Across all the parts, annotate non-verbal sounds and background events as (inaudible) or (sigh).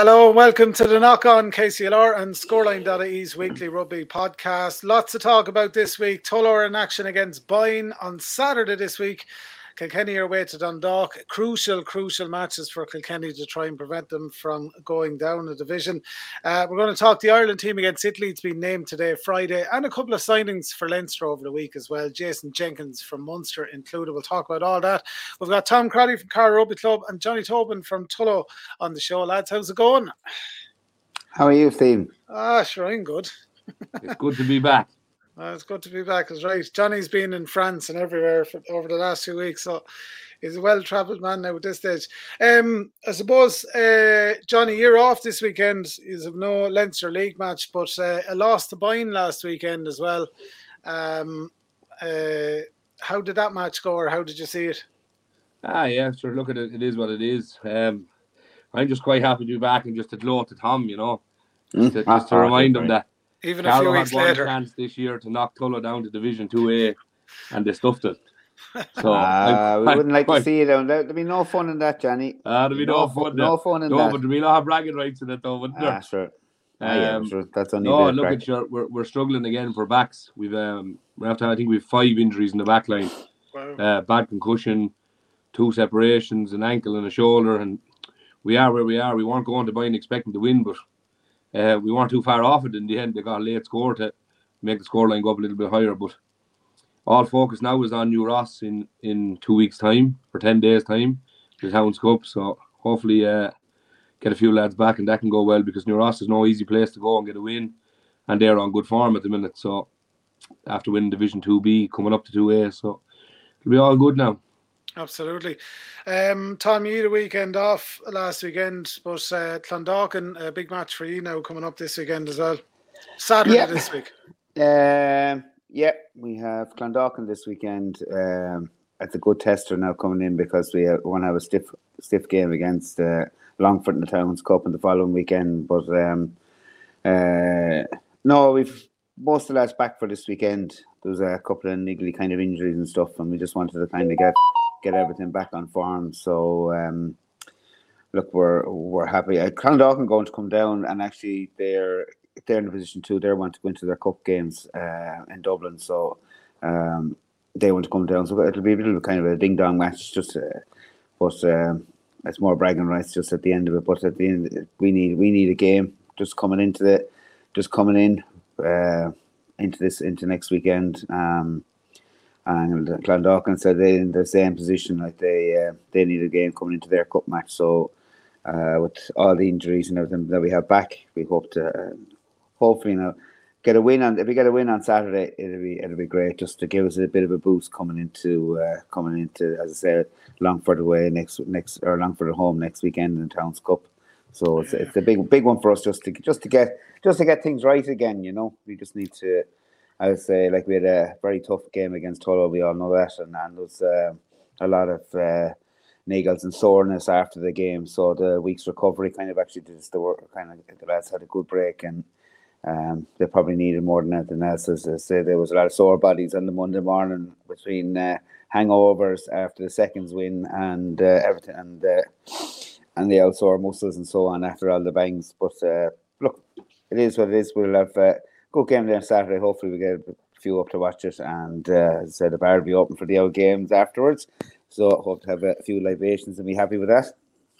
Hello, and welcome to the Knock On KCLR and Scoreline.ie's weekly rugby podcast. Lots to talk about this week. Tullow in action against Boyne on Saturday this week. Kilkenny are away to Dundalk. Crucial, crucial matches for Kilkenny to try and prevent them from going down a division. Uh, we're going to talk the Ireland team against Italy. It's been named today, Friday, and a couple of signings for Leinster over the week as well. Jason Jenkins from Munster included. We'll talk about all that. We've got Tom Crowley from Carlow Rugby Club and Johnny Tobin from Tullow on the show. Lads, how's it going? How are you, Steve? Ah, sure, I'm good. it's good to be back. Uh, it's good to be back. It's right. Johnny's been in France and everywhere for, over the last few weeks, so he's a well-travelled man now at this stage. Um, I suppose, uh, Johnny, you're off this weekend. You have no Leinster League match, but uh, a loss to Boyne last weekend as well. Um, uh, how did that match go, or how did you see it? Ah, yeah, sure. Look at it. It is what it is. Um, I'm just quite happy to be back and just to glow to Tom, you know, just to, just to remind him that even a few weeks had one later. chance this year to knock Tullow down to Division Two A, and they stuffed it. (laughs) So Ah, I'm- we wouldn't like to I'm- see you down there. There'd be no fun in that, Johnny. Ah, there'd be no, fu- fun. no there. fun in no, that. but there'd be no bragging rights in it though, wouldn't there? Ah, sure. Ah, yeah, Um, sure. That's only No, look crack. at your we're, we're struggling again for backs. We've um we have to, I think we've five injuries in the back line. Wow. Uh, bad concussion, two separations, an ankle and a shoulder, and we are where we are. We weren't going to Boyne expecting to win, but uh, we weren't too far off it in the end. They got a late score to make the scoreline go up a little bit higher, but all focus now is on New Ross in in two weeks' time for ten days' time, the Towns Cup. So hopefully, uh, get a few lads back and that can go well because New Ross is no easy place to go and get a win, and they're on good form at the minute. So after winning Division Two B, coming up to Two A, so it'll be all good now. Absolutely. Um, Tom, you had a weekend off last weekend, but uh, Clondalkin, a big match for you now coming up this weekend as well. Saturday Yeah. this week. Um, yeah, we have Clondalkin this weekend. Um, at the good tester now coming in because we want to have a stiff stiff game against uh, Longford in the Towns Cup in the following weekend. But um, uh, no, we've most of the lads back for this weekend. There was a couple of niggly kind of injuries and stuff, and we just wanted to kind of get get everything back on form. So um, look, we're we're happy. Uh, Clondalkin going to come down, and actually they're they're in a position too. They want to go into their cup games uh, in Dublin, so um, they want to come down. So it'll be a bit of a kind of a ding dong match, just uh, but um, it's more bragging rights just at the end of it. But at the end, we need we need a game just coming into the just coming in uh, into this into next weekend. Um, and Clondalkin said they're in the same position, like they uh, they need a game coming into their cup match. So uh, with all the injuries and everything that we have back, we hope to uh, hopefully you know get a win on. If we get a win on Saturday, it'll be it'll be great just to give us a bit of a boost coming into uh, coming into as I said Longford away next next or Longford at home next weekend in the Towns Cup. So it's, it's a big big one for us just to just to get just to get things right again. You know, we just need to. I would say like we had a very tough game against Tullow. We all know that, and, and there was uh, a lot of uh, niggles and soreness after the game. So the week's recovery kind of actually just the work. Kind of the lads had a good break, and um, they probably needed more than anything else. As I say, there was a lot of sore bodies on the Monday morning between uh, hangovers after the seconds win and uh, everything, and uh, and the sore muscles and so on after all the bangs. But uh, look, it is what it is. We'll have a good game there on Saturday. Hopefully, we get a few up to watch it. And uh, as I said, the bar will be open for the old games afterwards. So hope to have a few libations and be happy with that.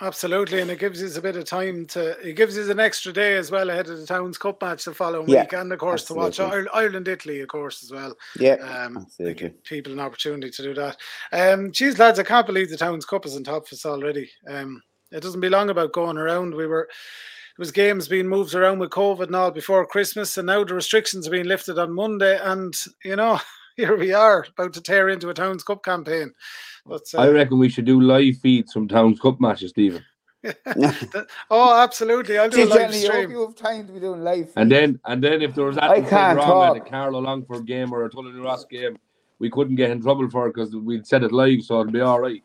Absolutely, and it gives us a bit of time to. It gives us an extra day as well ahead of the Towns Cup match the following Yeah, week, and of course to watch absolutely. Ireland, Italy, of course as well. Yeah, Um, absolutely. people an opportunity to do that. Um, geez, lads, I can't believe the Towns Cup is on top of us already. Um, it doesn't be long about going around. We were, was games being moved around with COVID and all before Christmas, and now the restrictions are being lifted on Monday, and you know, (laughs) here we are about to tear into a Towns Cup campaign. But uh, I reckon we should do live feeds from Towns Cup matches, Stephen. (laughs) oh, absolutely, I'll do a live you hope stream. you have time to be doing live. And then and then if there was I anything can't wrong at talk. a Carlow Longford game or a Tullow New Ross game, we couldn't get in trouble for it because we'd set it live, so it'd be all right.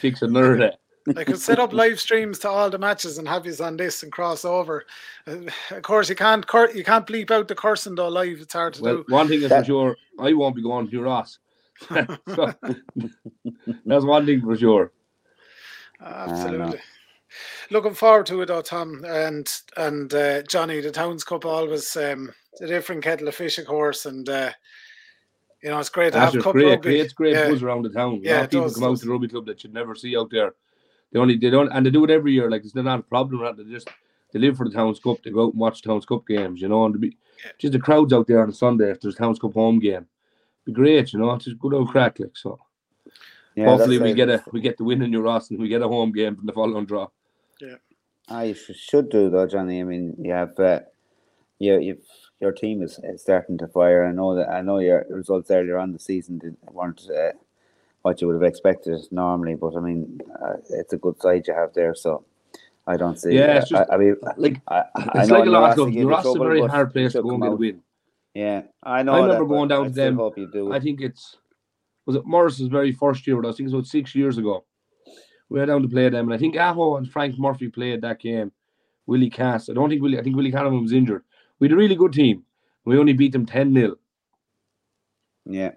Fix it another day. I could set up live streams to all the matches and have you on this and cross over. Uh, of course, you can't cur- you can't bleep out the cursing though live. It's hard to Well, do. one thing is for sure, I won't be going to Ross. so, (laughs) that's one thing for sure. Absolutely. Looking forward to it, though, Tom and and uh, Johnny. The Towns Cup always um, a different kettle of fish, of course, and uh, you know it's great to That's have just cup great. rugby. Creates great Yeah. buzz around the town. Yeah, Yeah, it people does, come out to the rugby club that you'd never see out there. They only they don't and they do it every year. Like it's not a problem. Right? They just they live for the Towns Cup. They go out and watch Towns Cup games. You know, and to be just the crowds out there on a Sunday if there's Towns Cup home game. Be great. You know, it's just good old crack. Like so. Yeah, Hopefully we it. get a we get the win in New Ross and we get a home game from the following draw. Yeah. I sh- should do though, Johnny. I mean, you have, uh, you, you've your team is, is starting to fire. I know that. I know your results earlier on the season didn't, weren't uh, what you would have expected normally, but I mean, uh, it's a good side you have there. So I don't see. Yeah, it's I, just- I, mean, Like I, I it's like a lot of will you Ross is a very hard place to go and get a win. Yeah, I know. I remember that, going down I to them. Hope you do. I think it's was it Morris's very first year with us. I think it's about six years ago. We went down to play them, and I think Aho and Frank Murphy played that game. Willie Cass. I don't think Willie. I think Willie Canavan was injured. We had a really good team. We only beat them ten 0 yeah,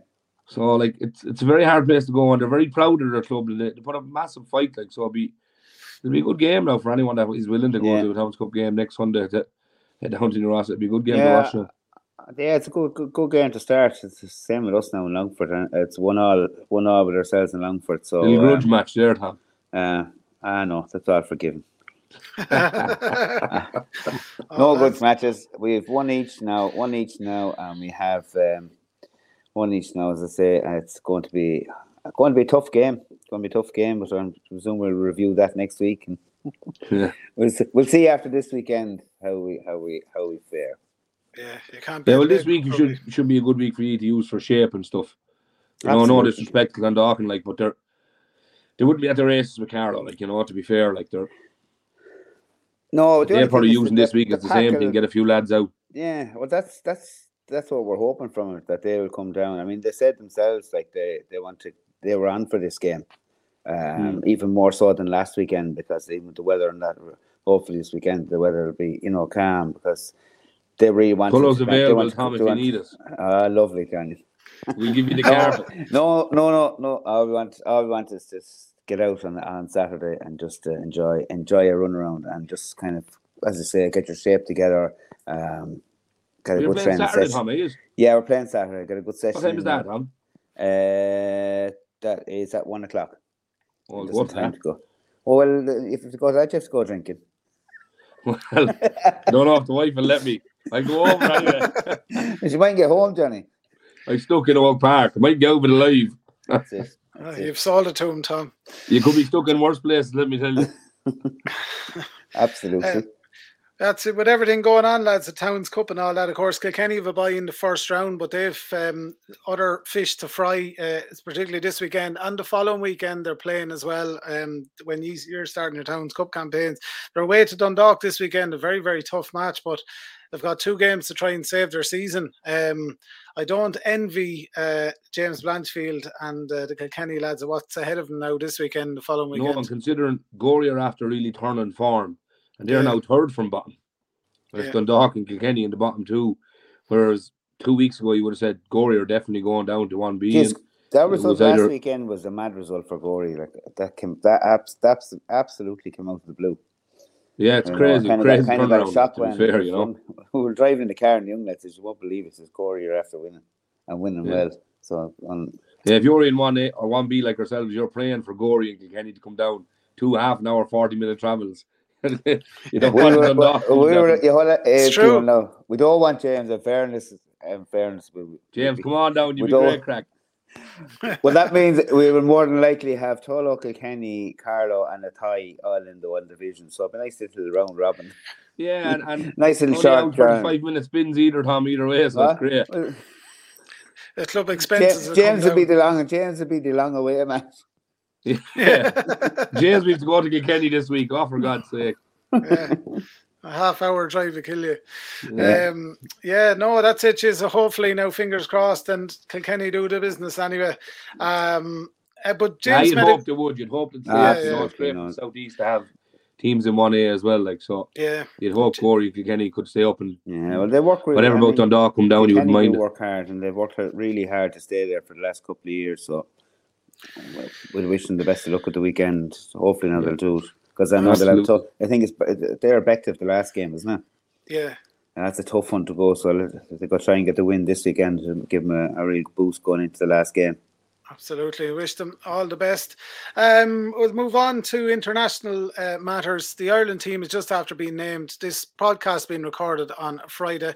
So like it's it's a very hard place to go, and they're very proud of their club. They, they put up a massive fight. Like so, it'll be it'll be a good game now for anyone that is willing to go Yeah. to a Towns Cup game next Sunday. To head down to Ross. It'll be a good game Yeah. to watch. Now. yeah, it's a good, good, good game to start. It's the same with us now in Longford. It's one all, one all with ourselves in Longford. So Little uh, grudge match there, Tom. uh, I know that's all forgiven. (laughs) (laughs) Oh, No that's- good matches. We have one each now, one each now, and we have um, one each now. As I say, uh, it's going to be going to be a tough game. It's going to be a tough game, but I presume we'll review that next week, and (laughs) Yeah. we'll see, we'll see after this weekend how we how we how we fare. Yeah, you can't. Yeah, well, this week rugby. should should be a good week for you to use for shape and stuff. You know, no Absolutely. disrespect to Clondalkin, like, but they're they wouldn't be at the races with Carlow, like you know. To be fair, like they're No, they're probably using this week the as the same thing, get a few lads out. Yeah, well, that's that's that's what we're hoping from it that they will come down. I mean, they said themselves like they they want to they were on for this game, um, even more so than last weekend because even with the weather and that. Hopefully, this weekend the weather will be you know calm because they really want. They available, want to- Tom, if you need us. Ah, lovely, Canyon. (laughs) We'll give you the carpet. No, no, no, no. All we want, all we want is just get out on on Saturday and just uh, enjoy enjoy a run around and just kind of, as I say, get your shape together. Um, get a We're good playing training Saturday, session. Tom, is? Yeah, we're playing Saturday. Get a good session. What time is that. Tom? Uh, that is at one o'clock. Oh, Just what's in time to go. Oh well, if it goes out, you have to go drinking. Well, (laughs) don't know if the wife will let me. I go over anyway. you might get home, Johnny. I'm stuck in Oak Park. I might get over the live. That's it. (laughs) Oh, you've sold it to him, Tom. You could be stuck in worse places, let me tell you. (laughs) Absolutely. Uh, That's it. With everything going on, lads, the Towns Cup and all that, of course, Kilkenny have a bye in the first round, but they've um, other fish to fry, uh, particularly this weekend and the following weekend. They're playing as well. Um, when you, you're starting your Towns Cup campaigns, they're away to Dundalk this weekend, a very, very tough match, but they've got two games to try and save their season. Um, I don't envy uh, James Blanchfield and uh, the Kilkenny lads of what's ahead of them now this weekend, the following weekend. No, and considering Gorey are after really turning form, and they're Yeah. now third from bottom. And Yeah. It's Dundalk and Kilkenny in the bottom two, whereas two weeks ago you would have said Gorey are definitely going down to one B. And that result was last either- weekend was a mad result for Gorey. Like that came that abs, that's absolutely came out of the blue. Yeah, it's You know, crazy, kind of crazy kind of got shock when fair, you know. (laughs) we were driving in the car and the young lads "You won't believe it." Says Gorey are after winning and winning Yeah. well. So um, Yeah, if you're in one A or one B like ourselves, you're praying for Gorey and Kilkenny to come down two half an hour, forty minute travels. (laughs) you don't we want were, Dundalk. we, we were, you hold it, It's true. people know, we don't want James. In fairness, in fairness, we, we- James, we- come on down. You'll we be don't- great crack. (laughs) Well, that means we will more than likely have Tullow, Kilkenny, Carlow, and Athy all in the one division. So it'll be a nice little round robin. Yeah, and, and (laughs) Nice little only short out round. 35 minute spins either, Tom, either way, so Huh? it's great. Well, The club Ja- expenses. will James come will be the long. James will be the long away man. Yeah. James, we have to go to Kilkenny this week. Oh, for God's sake. Yeah. A half hour drive to kill you. Yeah. Um, yeah, no, that's it. Is hopefully now, fingers crossed, and Kilkenny do the business anyway. Um, uh, but Yeah, James you'd hope a, they would. You'd hope that Ah, yeah, you know, it's absolutely, great no. for the Southeast to have teams in 1A as well. Like so, yeah, you'd hope Gorey Kilkenny could stay up and Yeah, well, they work really. whatever I about mean, Dundalk come down, you wouldn't mind do work hard, and they've worked really hard to stay there for the last couple of years. So well, wish them the best of luck at the weekend. Hopefully, now Yeah. they'll do it. because I know they'll have tough. I think it's they're effective the last game, isn't it? Yeah, And that's a tough one to go. So they've got to try and get the win this weekend and give them a, a real boost going into the last game. Absolutely. Wish them all the best. Um, we'll move on to international uh, matters. The Ireland team is just after being named. This podcast being recorded on Friday,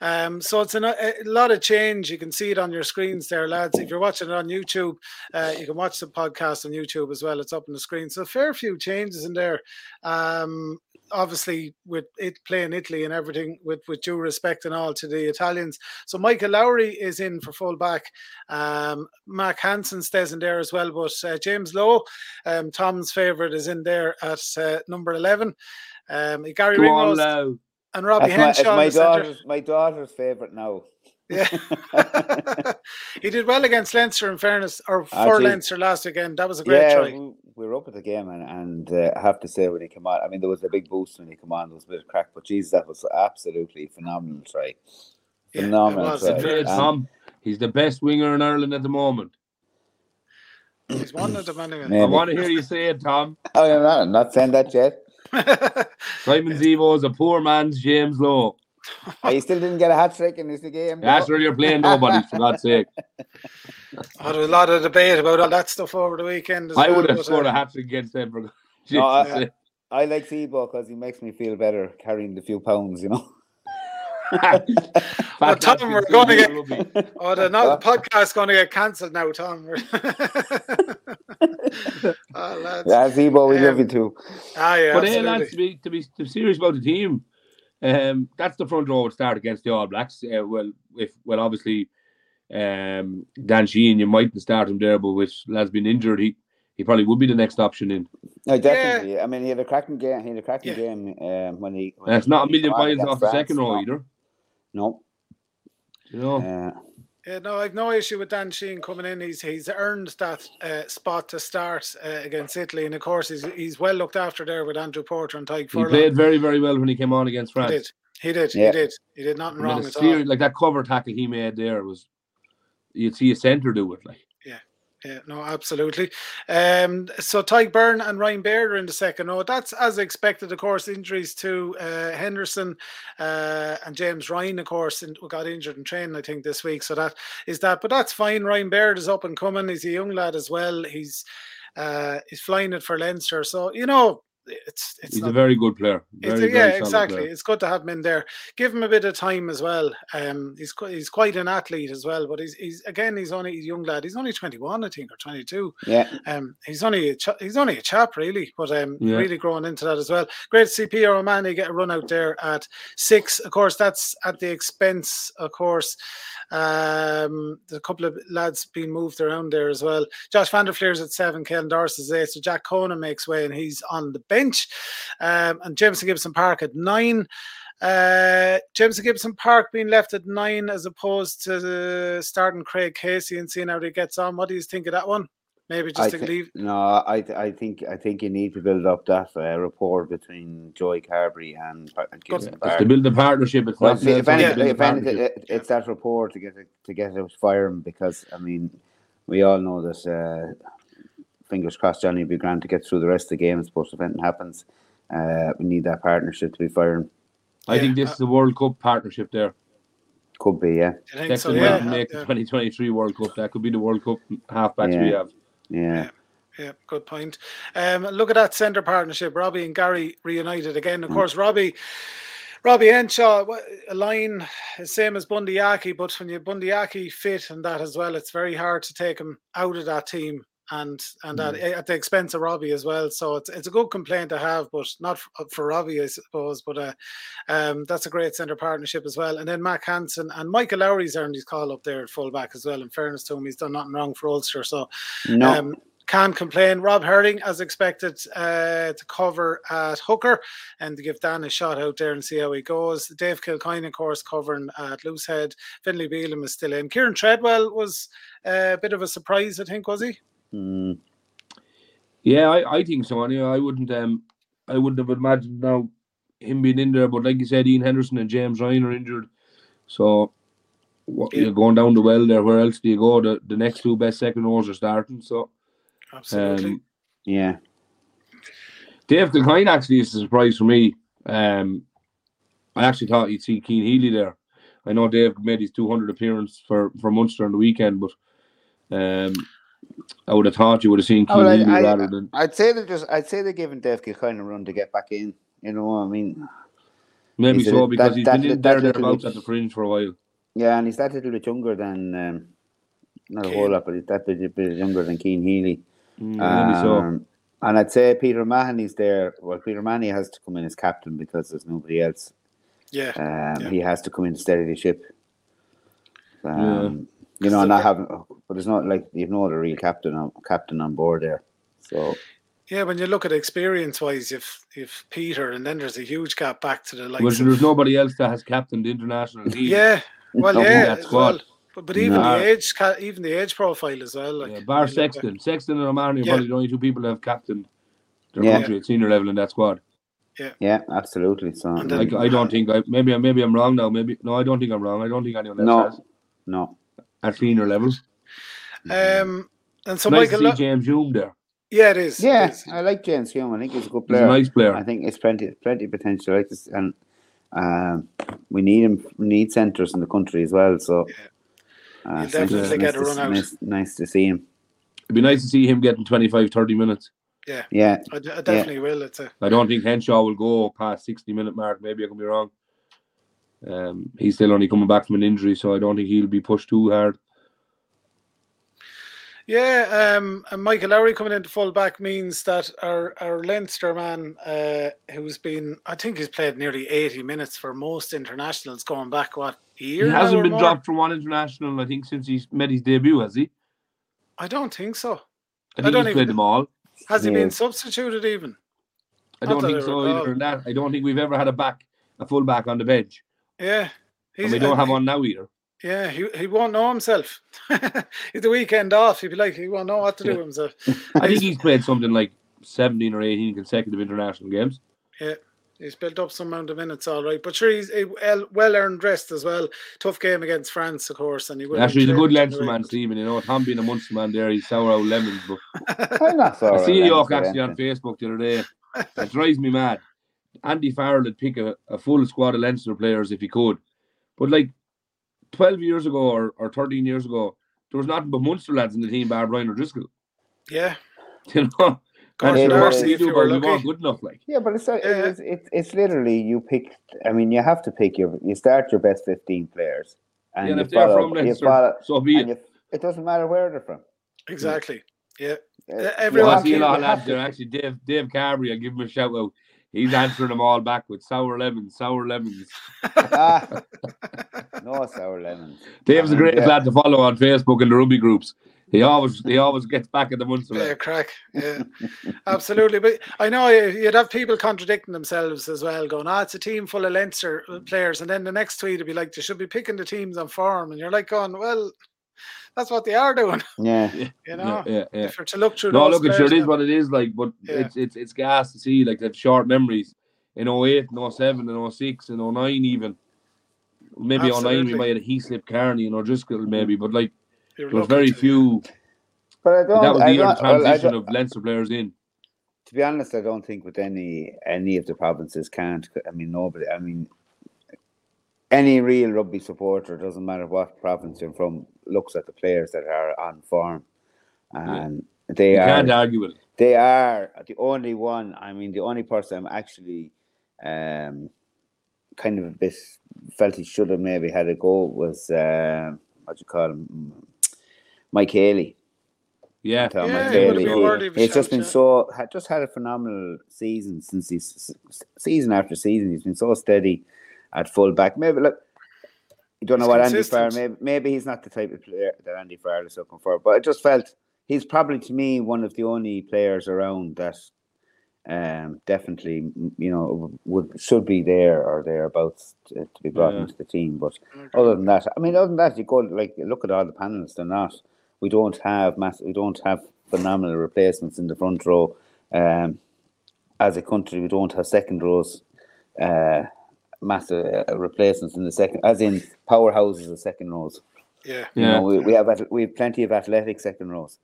um, so it's an, a lot of change. You can see it on your screens there, lads. If you're watching it on YouTube, uh, you can watch the podcast on YouTube as well. It's up on the screen. So a fair few changes in there. Um, obviously with it playing Italy and everything, with with due respect and all to the Italians. So Michael Lowry is in for full back. Um, Mack Hansen stays in there as well, but uh, James Lowe, um, Tom's favourite, is in there at uh, number eleven. Um, Gary Go Ringrose Lau. and Robbie That's my, Henshaw. in my the centre. daughter's my daughter's favorite now. Yeah. (laughs) he did well against Leinster in fairness, or Ah, for geez. Leinster last weekend. That was a great yeah, try. We, we were up at the game, and, and uh, I have to say when he came on, I mean there was a big boost when he came on. There was a bit of crack, but geez, that was absolutely phenomenal try. Yeah, Phenomenal was. try. In Say it, fairness. And- Tom. He's the best winger in Ireland at the moment. He's one of them anyway. (laughs) I want to hear you say it, Tom. (laughs) Oh, I'm not, I'm not saying that yet. (laughs) Simon Zebo is a poor man's James Lowe. You still didn't get a hat trick in this game. That's no? where you're playing nobody, for God's sake. Oh, there was a lot of debate about all that stuff over the weekend. As I well, would have but, scored uh, a hat trick against them. For (laughs) No, I- I like Zebo because he makes me feel better carrying the few pounds, you know. (laughs) Well, Tom, we're going to get- Rugby. (laughs) Oh, the, no, the podcast's going to get cancelled now, Tom. oh, lads. Yeah, Zebo, we love Um, you too. Ah, yeah, But hey, lads, to be, to be to be serious about the team, um, that's the front row would start against the All Blacks. Uh, well, if well, obviously, um, Dan Sheehan, you mightn't start him there, but with lads been injured, he he probably would be the next option in. No, definitely. I mean, he had a cracking game. He had a cracking Yeah. game um, when he. when And it's he not a million on miles against off the second row no. either. No. You know, Uh, Yeah, no, I've no issue with Dan Sheehan coming in. He's he's earned that uh, spot to start uh, against Italy, and of course he's he's well looked after there with Andrew Porter and Tadhg he Furlong. played very very well when he came on against He France. did, he did, Yeah. he did, he did nothing I mean, wrong at serious- all. like that cover tackle he made there was, you'd see a centre do it. Like Yeah, Yeah, no, absolutely. Um, so Tadhg Beirne and Ryan Baird are in the second. No, that's as expected. Of course, injuries to uh, Henderson uh, and James Ryan, of course, and got injured in training, I think, this week. So that is that. But that's fine. Ryan Baird is up and coming. He's a young lad as well. He's uh, he's flying it for Leinster. So you know, it's it's he's not a very good player. it's, Very, yeah, very exactly. player. It's good to have him in there. Give him a bit of time as well. Um, he's quite, he's quite an athlete as well, but he's he's again he's only a young lad. He's only twenty one, I think, or twenty two. yeah. Um, he's only a ch- he's only a chap really, but um, Yeah. really growing into that as well. Great to see Peter O'Mahony get a run out there at six. Of course, that's at the expense, of course. Um, there's a couple of lads being moved around there as well. Josh Van der Flier's at seven, Caelan Doris is eight, so Jack Conan makes way and he's on the bench. Um, and Jamison Gibson Park at nine. Uh, Jamison Gibson Park being left at nine as opposed to the starting Craig Casey and seeing how he gets on. What do you think of that one? Maybe just I to thi- leave. No, I I think I think you need to build up that uh, rapport between Joey Carberry and, and Gibson Park. to build the partnership. It's Well, see, if else, it's anything, to if anything, partnership. it, it's that rapport to get it to get it firing because I mean, we all know that. Uh, fingers crossed, Johnny will be grand to get through the rest of the games. But if anything happens, uh, we need that partnership to be firing. I think Yeah, this is a World Cup partnership there. Could be, yeah, I think That so, could yeah. well make the yeah. 2023 World Cup. That could be the World Cup halfbacks we Yeah. have. yeah. Yeah, good point. Um, look at that centre partnership. Robbie and Gary reunited again. Mm. Of course, Robbie, Robbie Henshaw, a line same as Bundee Aki, but when you Bundee Aki fit and that as well, it's very hard to take him out of that team and and Mm. at the expense of Robbie as well. So it's it's a good complaint to have, but not f- for Robbie, I suppose. But uh, um, that's a great centre partnership as well. And then Mack Hansen and Michael Lowry's earned his call up there at fullback as well. In fairness to him, he's done nothing wrong for Ulster. So No, um, can't complain. Rob Herring, as expected, uh, to cover at hooker and to give Dan a shot out there and see how he goes. Dave Kilcoyne, of course, covering at loosehead. Finlay Bealham is still in. Kieran Treadwell was uh, a bit of a surprise, I think, was he? Mm, Yeah, I, I think so. Anyway, I wouldn't um I wouldn't have imagined now him being in there, but like you said, Ian Henderson and James Ryan are injured. So what, Yeah. you're going down the well there. Where else do you go? The the next two best second rows are starting. So Absolutely. um, yeah, Dave Kilcoyne actually is a surprise for me. Um, I actually thought you'd see Cian Healy there. I know Dave made his 200 appearance for, for Munster on the weekend, but um, I would have thought you would have seen Cian Oh, Healy I, rather than. would say they're just. I'd say they're giving Dave Kilcoyne a run to get back in. You know, what I mean, Maybe He's a- so because that- he's that been li- in there thereabouts at the fringe for a while. yeah, and he's that little bit younger than. Um, not a whole lot, but he's that little bit younger than Cian Healy. Mm, maybe so. Um, and I'd say Peter Mahoney's there. Well, Peter Mahoney has to come in as captain because there's nobody else. Yeah. Um, Yeah. He has to come in to steady the ship. Um, You know, and not having, but it's not like you've no other real captain on captain on board there. So Yeah, when you look at experience wise, if if Peter and then there's a huge gap back to the likes But of there's nobody else that has captained the international team. Yeah, well, yeah, that squad. well. But, but even No. the age, even the age profile as well. Like Yeah, bar when you at- Sexton. Sexton and O'Mahony are Yeah. probably the only two people that have captained their Yeah. country at senior level in that squad. yeah, yeah, absolutely. So And I, I don't think I maybe maybe I'm wrong now. Maybe no, I don't think I'm wrong. I don't think anyone else No. has no, at senior level. Um, and so nice Michael, to see James Hume there. yeah, it is. it yeah, is. I like James Hume. I think he's a good He's player. a nice player. I think it's plenty, plenty of potential. Like this, and um, we need him. We need centres in the country as well. So. Uh, definitely it's get a nice run to, out. Nice, nice to see him. It'd be nice to see him getting 25, 30 minutes. Yeah, yeah. I, d- I definitely will. It's a I don't think Henshaw will go past 60 minute mark. Maybe I can be wrong. Um, he's still only coming back from an injury, so I don't think he'll be pushed too hard. yeah. Um, and Michael Lowry coming into full back means that our our Leinster man, uh, who's been, I think he's played nearly eighty minutes for most internationals, going back what year. He hasn't been more? dropped for one international, I think, since he's made his debut, has he? I don't think so. I I think don't he's even- played them all. Has he been substituted even? I don't think so recall. either. That I don't think we've ever had a back, a full back on the bench, Yeah. and we don't have one now either. Yeah, he, he won't know himself. (laughs) He's the weekend off. He'd be like, he won't know what to do with himself. (laughs) I think he's played something like seventeen or eighteen consecutive international games. Yeah. He's built up some amount of minutes, all right. But sure, he's a well earned rest as well. Tough game against France, of course. And he will Actually, he's a good training Leinster anyway. man, Stephen. You know, Tom being a Munster man there, he's sour out lemons. But (laughs) I'm not sorry. I see about York actually on Facebook the other day. It drives me mad. Andy Farrell would pick a, a full squad of Leinster players if he could. But like 12 years ago or, or 13 years ago, there was nothing but Munster lads in the team, bar Brian O'Driscoll. Yeah. (laughs) You know? And Gordon sure, Yeah, what Darcy, can you do you about we lucky. good enough. Like, Yeah, but it's a, Yeah. it's, it's it's literally you pick. I mean, you have to pick your. You start your best fifteen players, and yeah, and you if they're from you Leinster, follow so be it. you, it doesn't matter where they're from. Exactly. Yeah. Uh, Uh, everyone Well, I see a lot of lads there. Actually, Dave Dave Carberry, I give him a shout out. He's answering them all back with sour lemons, sour lemons. Ah, (laughs) no sour lemons. Dave's the Um, greatest yeah. lad to follow on Facebook and the rugby groups. He always he always gets back at the Munster Yeah, lad. crack. Yeah, absolutely. But I know you- you'd have people contradicting themselves as well, going, "Ah, it's a team full of Leinster players," and then the next tweet would be like, "They should be picking the teams on form," and you're like, "Going, well, that's what they are doing," (laughs) Yeah, you know. Yeah, yeah, yeah. If you're to look through No, those look, it sure players it is what it is like, but Yeah. it's it's it's gas to see like they've short memories in 08 and 07 and 06 and 09 even. Maybe 09 Absolutely. we might have a Heaslip Kearney and O'Driscoll maybe, but like you're there was very few. but I don't. That was I the year don't, of well, transition of Leinster players in. to be honest, I don't think with any any of the provinces can't. I mean, nobody. I mean, any real rugby supporter doesn't matter what province you're from looks at the players that are on form, and they You are can't argue with it. they are the only one. I mean, the only person I'm actually um, kind of a bit felt he should have maybe had a go was uh, what do you call him, Mike Haley. Yeah, Tom Yeah, Mike he Haley. He- worthy of a He's just been so had just had a phenomenal season since he's season after season. He's been so steady at full back. Maybe look. You don't know what Andy Farrell. Maybe, maybe he's not the type of player that Andy Farrell is looking for. But I just felt he's probably to me one of the only players around that um, definitely you know would should be there or thereabouts to, to be brought Yeah. into the team. But other than that, I mean, other than that, you go like look at all the panels. They're not. We don't have mass. We don't have phenomenal replacements in the front row. Um, as a country, we don't have second rows. Uh, massive uh, replacements in the second, as in powerhouses of second rows. Yeah, You Yeah. know, we, we have we have plenty of athletic second rows.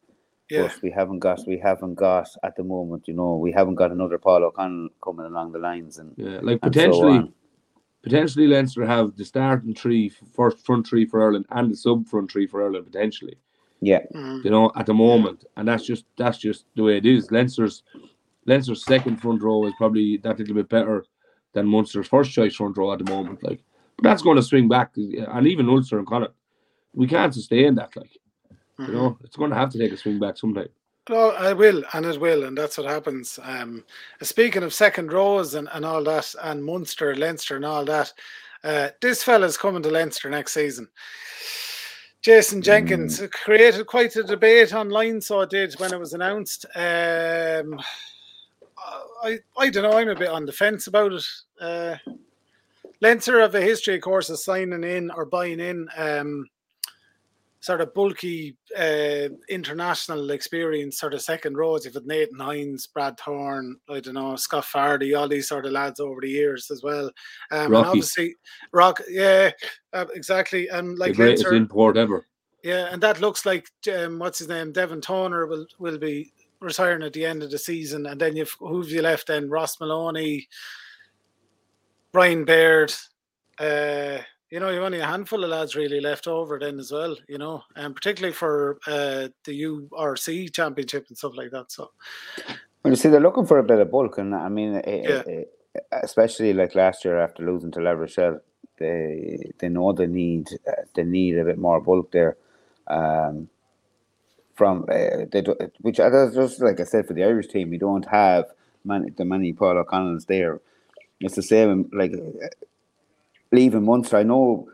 Yeah. But we haven't got we haven't got at the moment, you know, we haven't got another Paul O'Connell coming along the lines and, Yeah, like and so potentially, on. potentially Leinster have the starting three, first front three for Ireland, and the sub front three for Ireland potentially. Yeah, Mm. You know, at the moment, and that's just that's just the way it is. Leinster's Leinster's second front row is probably that little bit better than Munster's first choice front row at the moment. Like, but that's going to swing back, and even Ulster and Connacht, we can't sustain that. Like, you know, it's going to have to take a swing back sometime. No, I will, and it will, and that's what happens. Um, speaking of second rows and, and all that, and Munster, Leinster, and all that, uh, this fella's coming to Leinster next season. Jason Jenkins it created quite a debate online, so it did when it was announced. Um, I I don't know. I'm a bit on the fence about it. Uh, Leinster have a history, of course, of signing in or buying in. Um, sort of bulky uh, international experience, sort of second rows. You've had Nathan Hines, Brad Thorn, I don't know, Scott Fardy, all these sort of lads over the years as well. Um, and Rocky. obviously, Rock, yeah, uh, exactly. And like the greatest Leinster, import ever. yeah, and that looks like um, what's his name, Devin Toner will will be retiring at the end of the season, and then you've who've you left then? Ross Molony, Brian Baird. Uh, you know, you've only a handful of lads really left over then as well. You know, and particularly for uh, the URC championship and stuff like that. So Well, you see, they're looking for a bit of bulk, and I mean, eh, Yeah. eh, eh, especially like last year after losing to La Rochelle, they they know they need uh, they need a bit more bulk there. Um, from uh, they do, which uh, that's just like I said for the Irish team, we don't have many the many Paul O'Connells there. It's the same like uh, leaving Munster. I know.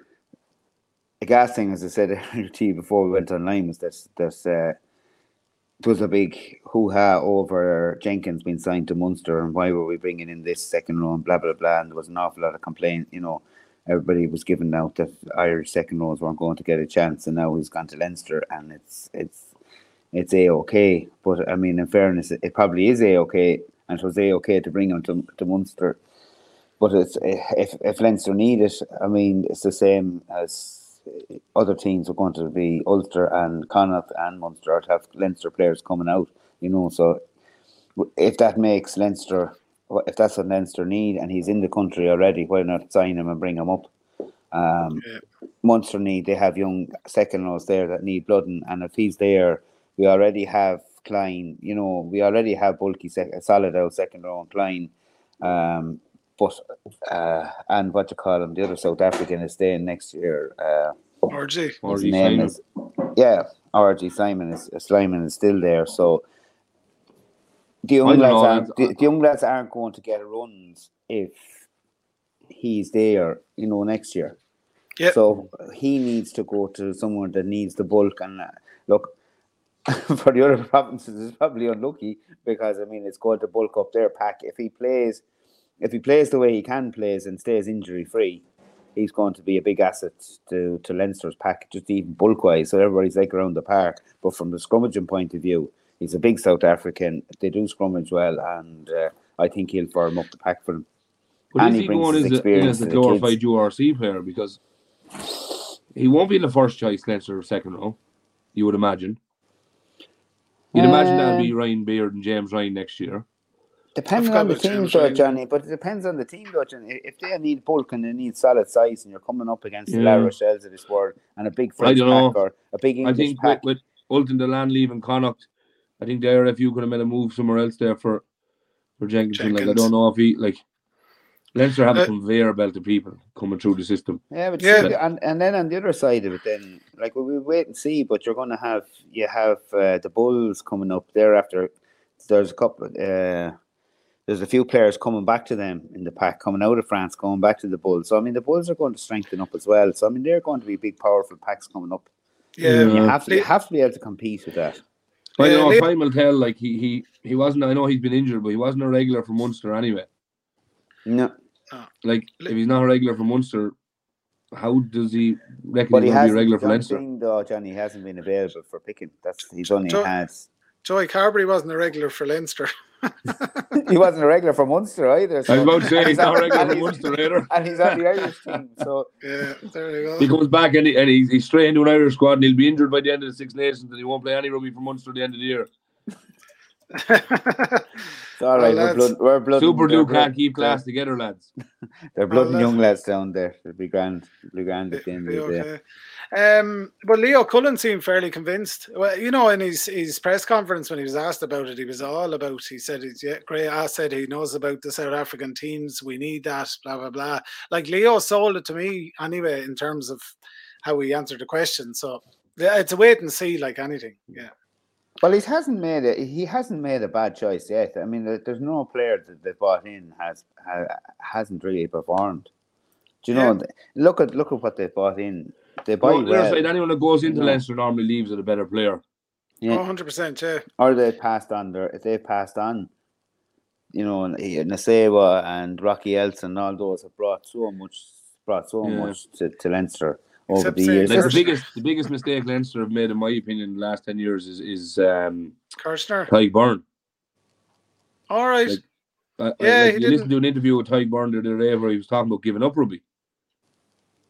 A gas thing, as I said (laughs) to you before we went online, was that that uh, it was a big hoo ha over Jenkins being signed to Munster and why were we bringing in this second row and blah blah blah. And there was an awful lot of complaint. You know, everybody was giving out that Irish second rows weren't going to get a chance, and now he's gone to Leinster, and it's it's it's a okay. But I mean, in fairness, it, it probably is a okay, and it was a okay to bring him to to Munster. But it's if if Leinster need it, I mean, it's the same as other teams are going to be Ulster and Connacht and Munster to have Leinster players coming out, you know. So if that makes Leinster, if that's what Leinster need, and he's in the country already, why not sign him and bring him up? Um, Yeah. Munster need they have young second rows there that need blood, and, and if he's there, we already have Kleyn. You know, we already have bulky, sec- solid out second row and Kleyn. Um, but uh, and what you call him, the other South African is staying next year. Uh, RG. Or his name sign is yeah, RG Snyman is Snyman is still there. So the young lads aren't, the, the young lads aren't going to get runs if he's there, you know, next year. Yep. So he needs to go to someone that needs the bulk. And uh, look, (laughs) for the other provinces, it's probably unlucky because I mean it's going to bulk up their pack. If he plays, if he plays the way he can plays and stays injury free, he's going to be a big asset to to Leinster's pack, just even bulk wise. So everybody's like around the park. But from the scrummaging point of view, he's a big South African. They do scrummage well, and uh, I think he'll firm up the pack for them. But And is he going as a, as a glorified. URC player because he won't be in the first choice Leinster or second row, you would imagine. You'd imagine that'd be Um, Ryan Baird and James Ryan next year. Depending on the team, though, Ryan. Johnny. But it depends on the team, though, Johnny. If they need bulk and they need solid size, and you're coming up against the La Rochelles of this world and a big I French don't know. or a big I English think with, pack, with Ultan Dillane leaving Connacht, I think the RFU could have made a move somewhere else there for for Jenkinson. Like I don't know if he like Leinster have Uh, a conveyor belt of people coming through the system. yeah, but Yeah. see, and and then on the other side of it, then like we will wait and see. But you're going to have you have uh, the Bulls coming up thereafter. There's a couple. Uh, there's a few players coming back to them in the pack, coming out of France, going back to the Bulls. So I mean, the Bulls are going to strengthen up as well. So I mean, they're going to be big, powerful packs coming up. Yeah, You have to you have to be able to compete with that. But Yeah, you know, Lee- time will tell. Like he he he wasn't. I know he's been injured, but he wasn't a regular for Munster anyway. No, Ah. Like if he's not a regular for Munster, how does he reckon but he he's going to be a regular for Johnny Leinster? Thing, though, Johnny he hasn't been available for picking. That's he's only Jo- had Joey Carberry wasn't a regular for Leinster. (laughs) he wasn't a regular for Munster either. I was about to say he's not a regular for Munster either. (laughs) And he's on the Irish team, so (laughs) Yeah, there you go. He comes back and, he, and he's, he's straight into an Irish squad and he'll be injured by the end of the Six Nations and he won't play any rugby for Munster at the end of the year. It's all right. Well, we're blood. We're blood. Super they're Duke can't keep class together, lads. (laughs) They're blood Well, and young lads down there. It'll be grand. It'll be grand at the end of the day. okay. Um, well, Leo Cullen seemed fairly convinced. Well, you know, in his, his press conference when he was asked about it, he was all about. He said, "He's yeah, great." I said he knows about the South African teams. We need that. Blah blah blah. Like Leo sold it to me anyway in terms of how he answered the question. So yeah, it's a wait and see, like anything. Yeah. Well, he hasn't made it. He hasn't made a bad choice yet. I mean, there's no player that they bought in has ha, hasn't really performed. Do you know? Look at look at what they bought in. They buy No, on the other well, side, anyone that goes into No. Leinster normally leaves with a better player. yeah. 100 percent. Yeah. or they passed on their if they passed on. You know, Nacewa and Rocky Elsom, all those have brought so much, brought so Yeah. much to, to Leinster over Except the years. Like the biggest, the biggest mistake Leinster have made, in my opinion, in the last ten years is is um, Kirshner. Tadhg Beirne. All right. Like, I, I- Yeah, like, he you listened didn't- to an interview with Tadhg Beirne the other day where he was talking about giving up rugby.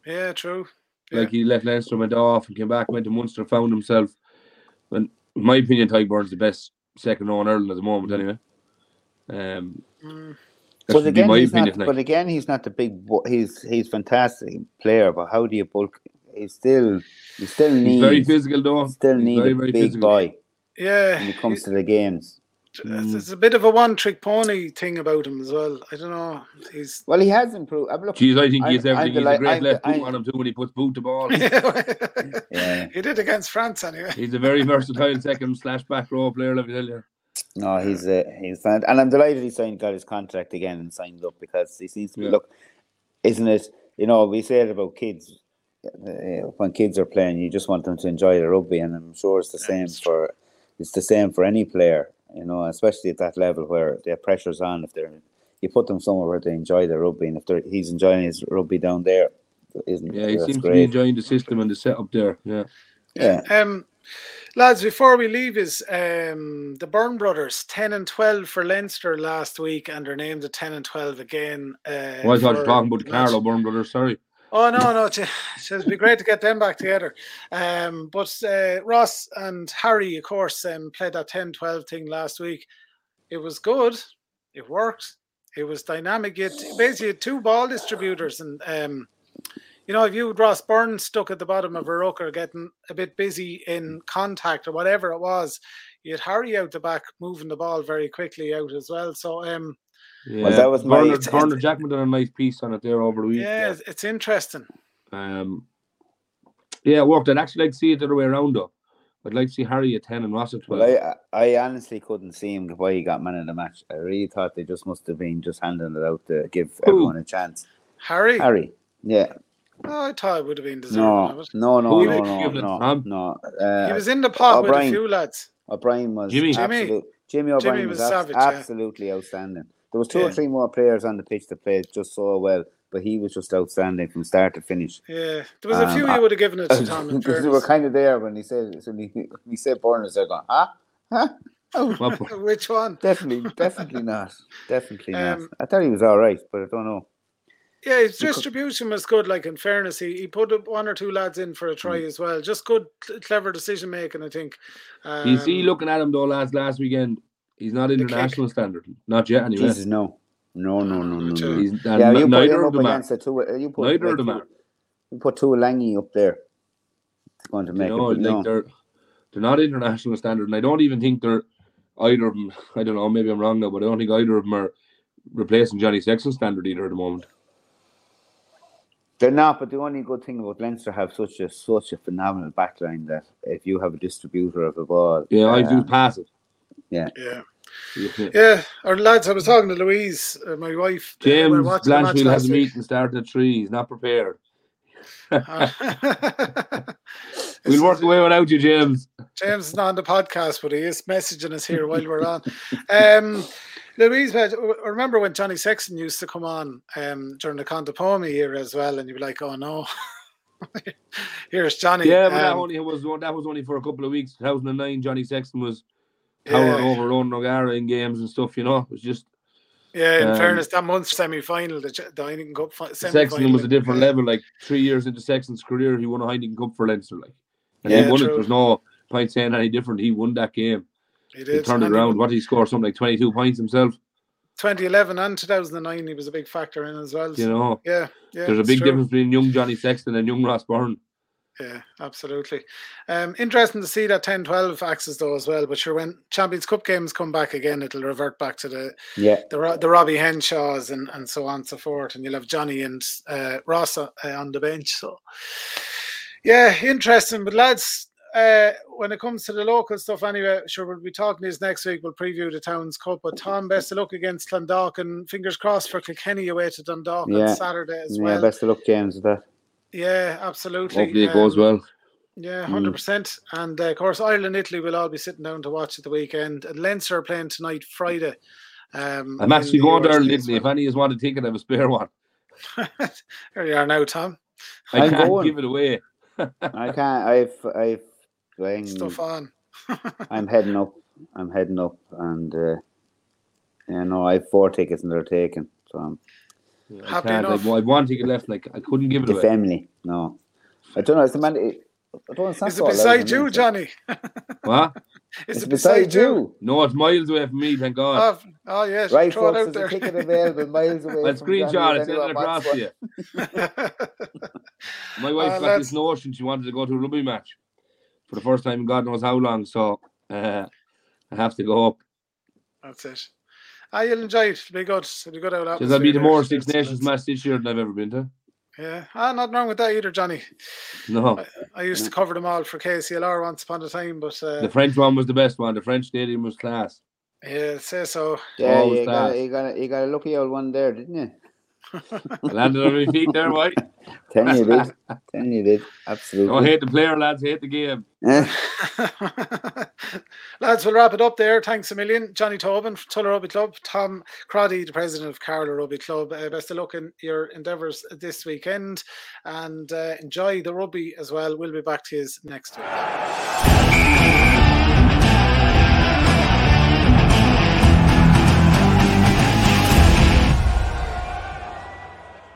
yeah. True. Yeah. Like he left Leinster, went off, and came back, went to Munster, found himself. And in my opinion, Tadhg Beirne's the best second row in Ireland at the moment, anyway. Um, Mm. That But would be again, my he's opinion. not. But again, he's not the big. bu- He's he's fantastic player. But how do you bulk? He still he still He's needs very physical, though. still He's need very, a very big physical. boy Yeah. when it comes to the games. It's it's a bit of a one-trick pony thing about him as well. I don't know. He's Well, he has improved. Uh, I'm looking. Jeez, I think he has I'm- I'm everything. He's a great I'm- left boot I'm- on him too when he puts boot to ball. (laughs) Yeah. he did against France anyway. He's a very versatile second slash back row player, let me tell you. No, he's uh, he's fan- and I'm delighted he signed got his contract again and signed up because he seems to be Yeah. look, isn't it? You know, we say it about kids. Uh, when kids are playing, you just want them to enjoy the rugby, and I'm sure it's the same it's for it's the same for any player. You know, especially at that level where their pressure's on. If they're you put them somewhere where they enjoy the rugby, and if they're, he's enjoying his rugby down there, isn't Yeah, he that's seems to be enjoying the system and the setup there. Yeah. Yeah. Um, lads, before we leave, is um the Byrne brothers ten and twelve for Leinster last week, and they're named at ten and twelve again. Uh, Well, I thought you talking about the Carlow Byrne brothers. Sorry. Oh no, no, it would be great to get them back together. Um, but uh, Ross and Harry, of course, um, played that 10-12 thing last week. It was good. It worked. It was dynamic. It basically had two ball distributors, and um, you know, if you had Ross Burns stuck at the bottom of a ruck or getting a bit busy in contact or whatever it was, you'd hurry out the back moving the ball very quickly out as well. So um, Yeah. that was my- Bernard, it's- (laughs) Bernard Jackman did a nice piece on it there over the week. yeah, it's- it's interesting. Um, yeah, it worked. I'd actually like to see it the other way around, though. I'd like to see Harry at 10 and Ross at 12. Well, I, I honestly couldn't see him why he got man of the match. I really thought they just must have been just handing it out to give Who? everyone a chance. Harry, Harry, yeah, oh, I thought it would have been deserving of no, it. no, no, Who no, no, no, no. Uh, He was in the pot with a few lads. O'Brien was Jimmy. Jimmy. absolute, Jimmy O'Brien was was, abs- savage, yeah. absolutely outstanding. There was two Yeah. or three more players on the pitch that played just so well, but he was just outstanding from start to finish. Yeah, there was a Um, few I- you would have given it to (laughs) Tom. In Because they were kind of there when he said when he, when he said Burners, they're going, huh? Huh? Oh, (laughs) Which one? definitely, definitely not. Definitely not. Um, I thought he was all right, but I don't know. Yeah, his distribution was good. Like in fairness, he, he put one or two lads in for a try Mm. as well. Just good, clever decision making. I think. Um, you see, looking at him, though, lads, last weekend, he's not international standard. Not yet, anyway. Jesus, no. No, no, no, no, no. He's- He's, Yeah, n- you put him up against the two. uh, You put Neither like, of them you- You put two Langy up there. It's going to You make know, it. like No. they're they're not international standard, and I don't even think they're either of them. (laughs) I don't know, maybe I'm wrong now, but I don't think either of them are replacing Johnny Sexton standard either at the moment. They're not, but the only good thing about Leinster have such a such a phenomenal backline that if you have a distributor of the ball, Yeah, I uh, do pass it. Yeah, Yeah. yeah. Our lads, I was talking to Louise, uh, my wife. uh, we were James watching the match Blanchfield has last a week. meeting starting at three. He's not prepared. Uh, (laughs) We'll work away without you, James. James is not on the podcast, but he is messaging us here while we're on. Um, Louise, I remember when Johnny Sexton used to come on um, during the Contepomi era as well, and you'd be like, "Oh no, (laughs) here's Johnny." Yeah, but that Um, only was that was only for a couple of weeks. 2009, Johnny Sexton was Tower Yeah. overrun O'Gara in games and stuff. You know, it was just Yeah, in Um, fairness, that month's semi final, the, the Heineken Cup fi- Sexton semi-final, was a different yeah. level. Like three years into Sexton's career, he won a Heineken Cup for Leinster. Like, and Yeah, he won true. it. There's no point saying any different. He won that game. He He turned it and he around. What did he score? Something like 22 points himself. 2011 and 2009, he was a big factor in as well. You know, yeah, yeah. there's a big true. difference between young Johnny Sexton and young Ross Byrne. Yeah, absolutely. Um, interesting to see that 10 12 axis though as well. But sure, when Champions Cup games come back again, it'll revert back to the Yeah, the, the Robbie Henshaws and, and so on and so forth. And you'll have Johnny and uh, Ross uh, on the bench. So, yeah, interesting. But lads, uh, when it comes to the local stuff, anyway, sure, we'll be talking this next week. We'll preview the Towns Cup. But Tom, best of luck against Clondalkin. Fingers crossed for Kilkenny away to Dundalk Yeah. on Saturday as yeah. well. Best of luck, James. With that. Yeah, absolutely. Hopefully, it goes Um, well. Yeah, Mm. hundred percent. And uh, of course, Ireland, Italy will all be sitting down to watch at the weekend. And Leinster are playing tonight, Friday. Um, I'm actually going to Ireland, as Italy. If well. any of us want a ticket, I have a spare one. (laughs) (laughs) there you are now, Tom. I I'm can't going. give it away. I can't. I've. I've. I'm, Stuff on. I'm heading up. I'm heading up, and uh, you know I've four tickets and they're taken. So I'm I Happy can't. I, enough. I had one ticket left. Like I couldn't give it the away. family. No, I don't know. It's the man. It, I don't know. It's not Is it beside you, it? Johnny? (laughs) What? (laughs) Is It's it beside you. No, it's miles away from me. Thank God. Oh, oh yes. Right, throw folks. it There's a ticket available miles away. I'll from screenshot Johnny it, if send it across to you. (laughs) My wife Uh, got let's- this notion she wanted to go to a rugby match for the first time in God knows how long. So uh, I have to go up. That's it. Ah, you'll enjoy it. It'll be good. It'll be good out. Because I'll be the more. Six Nations match this year than I've ever been to. Yeah. Ah, nothing wrong with that either, Johnny. No, I used to cover them all for KCLR once upon a time, but uh, the French one was the best one. The French stadium was class. yeah, say so. Yeah, Always you got, a, you got a, you got a lucky old one there, didn't you? Landed on my feet there, right? Ten you did. (laughs) Ten you did. Absolutely. Don't hate the player, lads. Hate the game. (laughs) Lads, we'll wrap it up there. Thanks a million. Johnny Tobin, from Tullow Rugby Club. Tom Crotty, the president of Carlow Rugby Club. Uh, best of luck in your endeavours this weekend and uh, enjoy the rugby as well. We'll be back to you next week.